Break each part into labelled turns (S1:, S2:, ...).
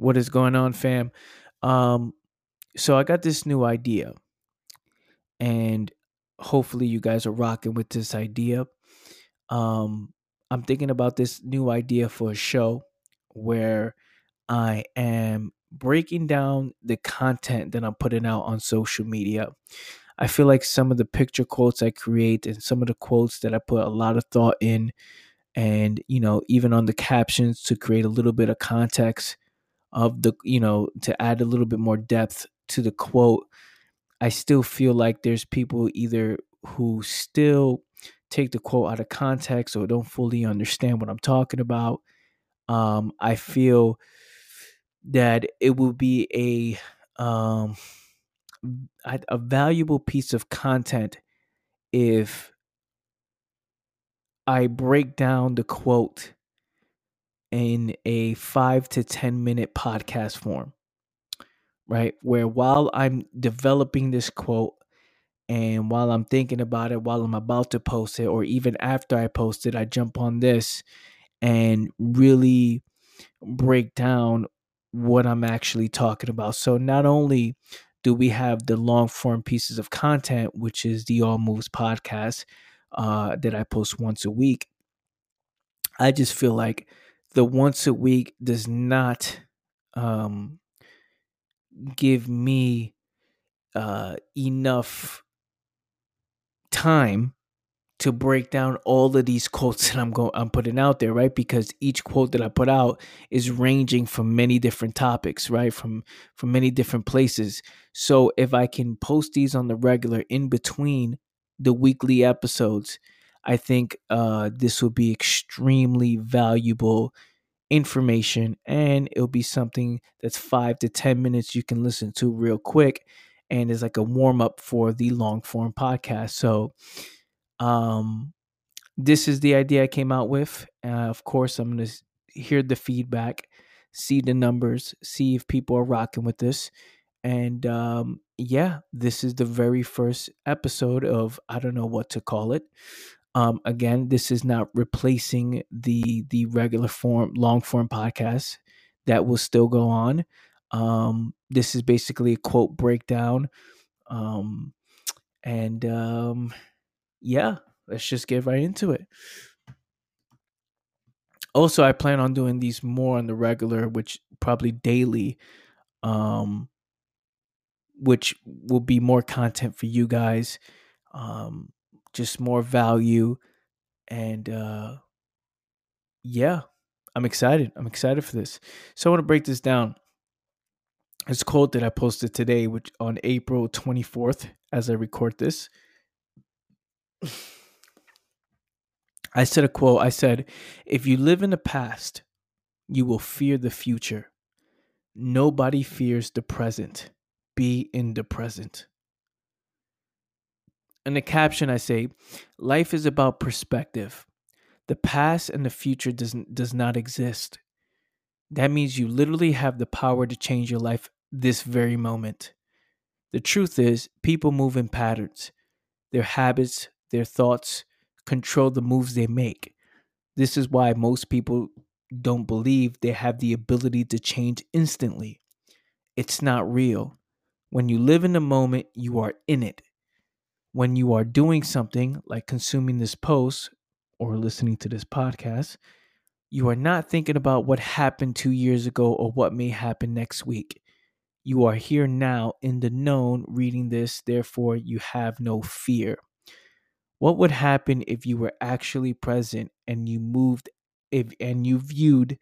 S1: What is going on, fam? Um, so I got this new idea, and hopefully you guys are rocking with this idea. Um, I'm thinking about this new idea for a show where I am breaking down the content that I'm putting out on social media. I feel like some of the picture quotes I create and some of the quotes that I put a lot of thought in, and you know, even on the captions to create a little bit of context of the, you know, to add a little bit more depth to the quote. I still feel like there's people either who still take the quote out of context or don't fully understand what I'm talking about. Um, I feel that it will be a um, a valuable piece of content if I break down the quote in a five to 10 minute podcast form, right? Where while I'm developing this quote and while I'm thinking about it, while I'm about to post it, or even after I post it, I jump on this and really break down what I'm actually talking about. So not only do we have the long form pieces of content, which is the All Moves podcast uh, that I post once a week, I just feel like the once a week does not um, give me uh, enough time to break down all of these quotes that I'm going I'm putting out there, right? Because each quote that I put out is ranging from many different topics, right? From from many different places. So if I can post these on the regular in between the weekly episodes, I think uh, this will be extremely valuable information and it'll be something that's five to 10 minutes you can listen to real quick and is like a warm up for the long form podcast. So, um, this is the idea I came out with. Uh, of course, I'm going to hear the feedback, see the numbers, see if people are rocking with this. And um, yeah, this is the very first episode of I don't know what to call it. Um, again, this is not replacing the the regular form long form podcast that will still go on. Um, this is basically a quote breakdown. Um, and um, yeah, let's just get right into it. Also, I plan on doing these more on the regular, which probably daily, um, which will be more content for you guys. Um, just more value and uh yeah i'm excited i'm excited for this. So i want to break this down. This quote that i posted today which on april 24th as i record this i said a quote i said if you live in the past you will fear the future. Nobody fears the present. Be in the present in the caption, I say, life is about perspective. The past and the future does, does not exist. That means you literally have the power to change your life this very moment. The truth is, people move in patterns. Their habits, their thoughts control the moves they make. This is why most people don't believe they have the ability to change instantly. It's not real. When you live in the moment, you are in it when you are doing something like consuming this post or listening to this podcast, you are not thinking about what happened two years ago or what may happen next week. You are here now in the known reading this, therefore, you have no fear. What would happen if you were actually present and you moved if and you viewed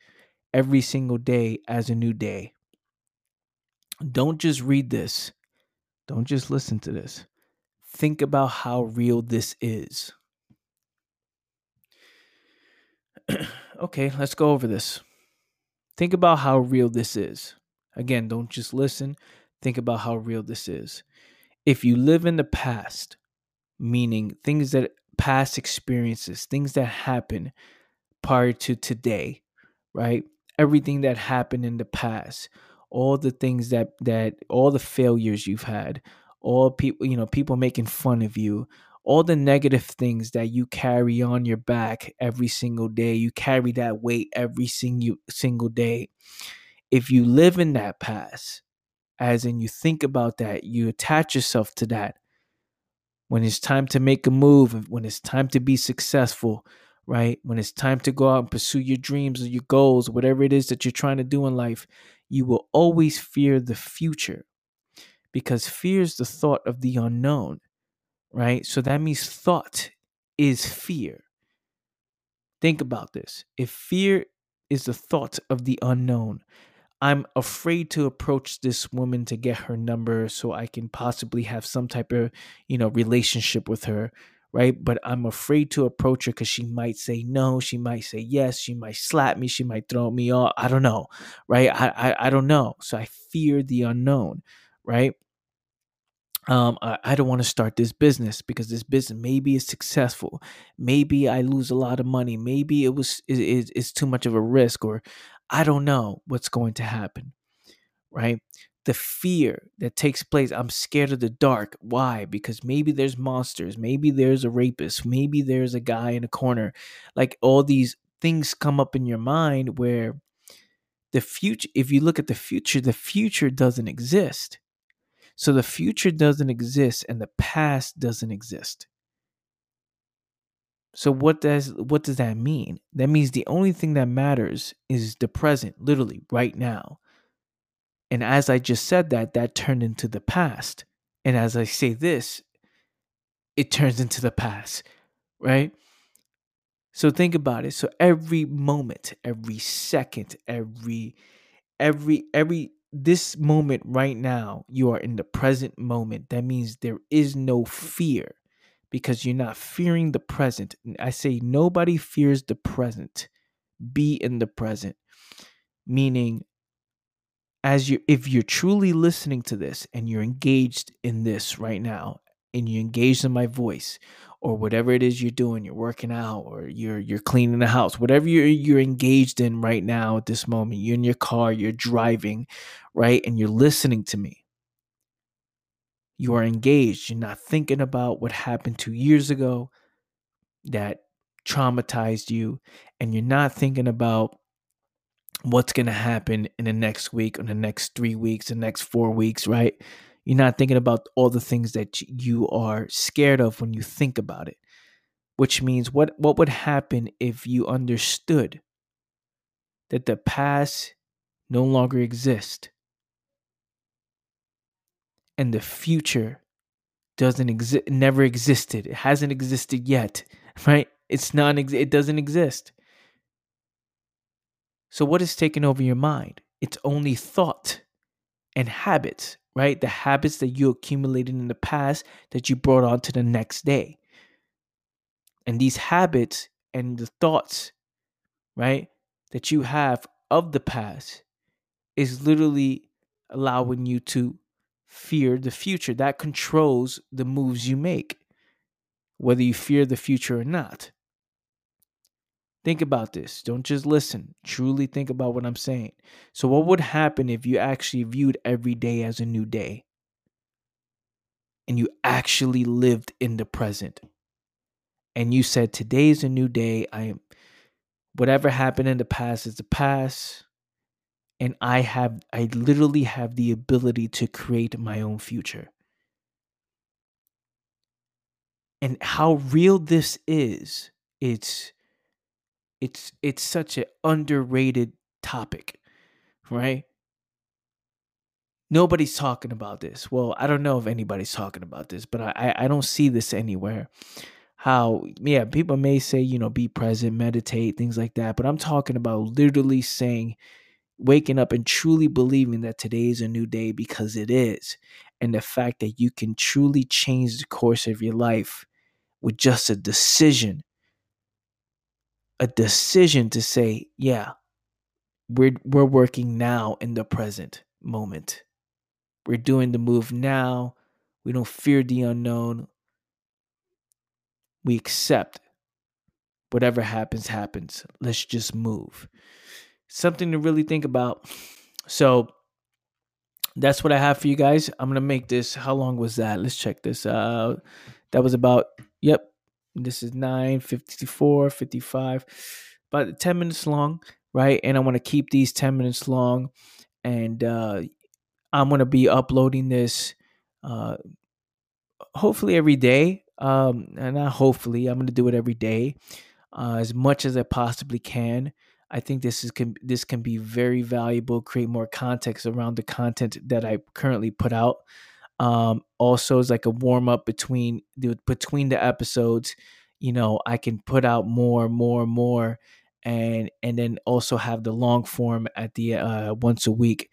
S1: every single day as a new day? Don't just read this. Don't just listen to this think about how real this is. okay, let's go over this. Think about how real this is. Again, don't just listen, think about how real this is. If you live in the past, meaning things that past experiences, things that happen prior to today, right? Everything that happened in the past, all the things that that all the failures you've had, all people you know people making fun of you all the negative things that you carry on your back every single day you carry that weight every single single day if you live in that past, as in you think about that, you attach yourself to that. When it's time to make a move, when it's time to be successful, right? When it's time to go out and pursue your dreams or your goals, whatever it is that you're trying to do in life, you will always fear the future because fear is the thought of the unknown, right? So that means thought is fear. Think about this. If fear is the thought of the unknown, I'm afraid to approach this woman to get her number so I can possibly have some type of, you know, relationship with her, right? But I'm afraid to approach her because she might say no, she might say yes, she might slap me, she might throw me off. I don't know, right? I I, I don't know. So I fear the unknown, right? um, I, I, don't want to start this business because this business maybe is successful. Maybe I lose a lot of money. Maybe it was it, it, it's too much of a risk, or I don't know what's going to happen. Right? The fear that takes place. I'm scared of the dark. Why? Because maybe there's monsters. Maybe there's a rapist. Maybe there's a guy in a corner. Like all these things come up in your mind where the future. If you look at the future, the future doesn't exist so the future doesn't exist and the past doesn't exist. So what does what does that mean? That means the only thing that matters is the present, literally right now. And as I just said that, that turned into the past. And as I say this, it turns into the past, right? So think about it. So every moment, every second, every every every this moment right now, you are in the present moment. That means there is no fear because you're not fearing the present. I say nobody fears the present. Be in the present. Meaning as you if you're truly listening to this and you're engaged in this right now and you're engaged in my voice or whatever it is you're doing, you're working out or you're you're cleaning the house, whatever you're you're engaged in right now at this moment, you're in your car, you're driving, right? And you're listening to me. You are engaged. You're not thinking about what happened two years ago that traumatized you, and you're not thinking about what's going to happen in the next week or the next three weeks, the next four weeks, right? You're not thinking about all the things that you are scared of when you think about it. Which means what what would happen if you understood that the past no longer exists and the future doesn't exist never existed. It hasn't existed yet, right? It's not it doesn't exist. So what is taking over your mind? It's only thought and habits right? The habits that you accumulated in the past that you brought on to the next day. And these habits and the thoughts, right, that you have of the past is literally allowing you to fear the future. That controls the moves you make, whether you fear the future or not. Think about this. Don't just listen. Truly think about what I'm saying. So, what would happen if you actually viewed every day as a new day and you actually lived in the present? And you said, Today is a new day. I am, whatever happened in the past is the past. And I have, I literally have the ability to create my own future. And how real this is, it's, it's it's such an underrated topic, right? Nobody's talking about this. Well, I don't know if anybody's talking about this, but I I don't see this anywhere. How yeah, people may say you know be present, meditate, things like that, but I'm talking about literally saying waking up and truly believing that today is a new day because it is. And the fact that you can truly change the course of your life with just a decision a decision to say, yeah, we're we're working now in the present moment. We're doing the move now. We don't fear the unknown. We accept whatever happens happens. Let's just move. Something to really think about. So that's what I have for you guys. I'm gonna make this. How long was that? Let's check this. out. that was about. Yep, this is 9, 54, 55, about 10 minutes long, right? And I want to keep these 10 minutes long and uh, I'm gonna be uploading this uh, hopefully every day. Um, and not hopefully, I'm gonna do it every day, uh, as much as I possibly can. I think this is can this can be very valuable. Create more context around the content that I currently put out. Um, also, it's like a warm up between the between the episodes. You know, I can put out more, more, more, and and then also have the long form at the uh, once a week.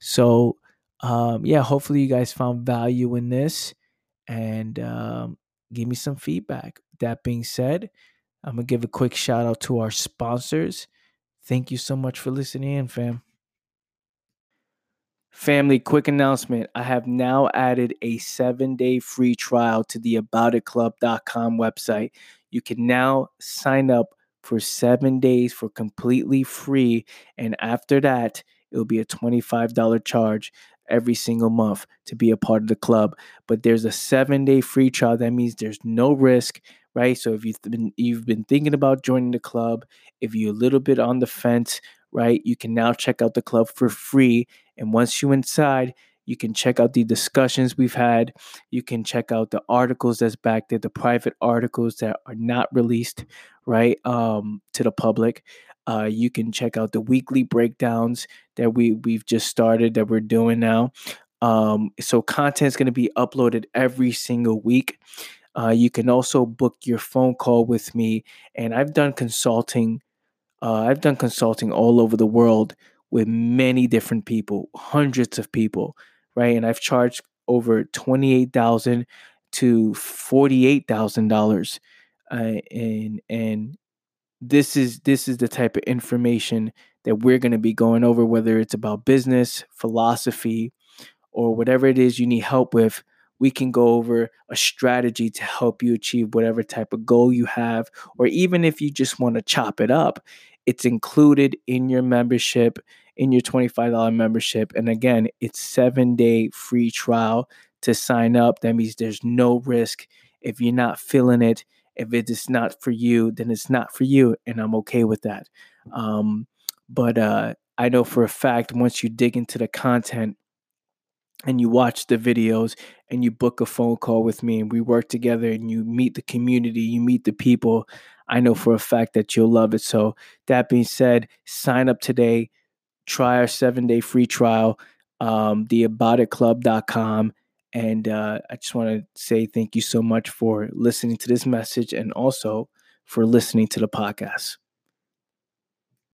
S1: So, um, yeah, hopefully you guys found value in this and um, give me some feedback. That being said, I'm gonna give a quick shout out to our sponsors. Thank you so much for listening in, fam. Family, quick announcement. I have now added a seven day free trial to the aboutitclub.com website. You can now sign up for seven days for completely free. And after that, it will be a $25 charge every single month to be a part of the club. But there's a seven day free trial. That means there's no risk, right? So if you've been you've been thinking about joining the club, if you're a little bit on the fence, right, you can now check out the club for free. And once you're inside, you can check out the discussions we've had. You can check out the articles that's back there, the private articles that are not released, right, um, to the public. Uh, you can check out the weekly breakdowns that we we've just started that we're doing now. Um, so content is going to be uploaded every single week. Uh, you can also book your phone call with me, and I've done consulting. Uh, I've done consulting all over the world with many different people, hundreds of people, right? And I've charged over twenty eight thousand to forty eight thousand uh, dollars, and and this is this is the type of information that we're going to be going over whether it's about business philosophy or whatever it is you need help with we can go over a strategy to help you achieve whatever type of goal you have or even if you just want to chop it up it's included in your membership in your $25 membership and again it's 7 day free trial to sign up that means there's no risk if you're not feeling it if it is not for you, then it's not for you, and I'm okay with that. Um, but uh, I know for a fact once you dig into the content and you watch the videos and you book a phone call with me and we work together and you meet the community, you meet the people, I know for a fact that you'll love it. So, that being said, sign up today, try our seven day free trial, um, theaboutitclub.com. And uh, I just want to say thank you so much for listening to this message and also for listening to the podcast.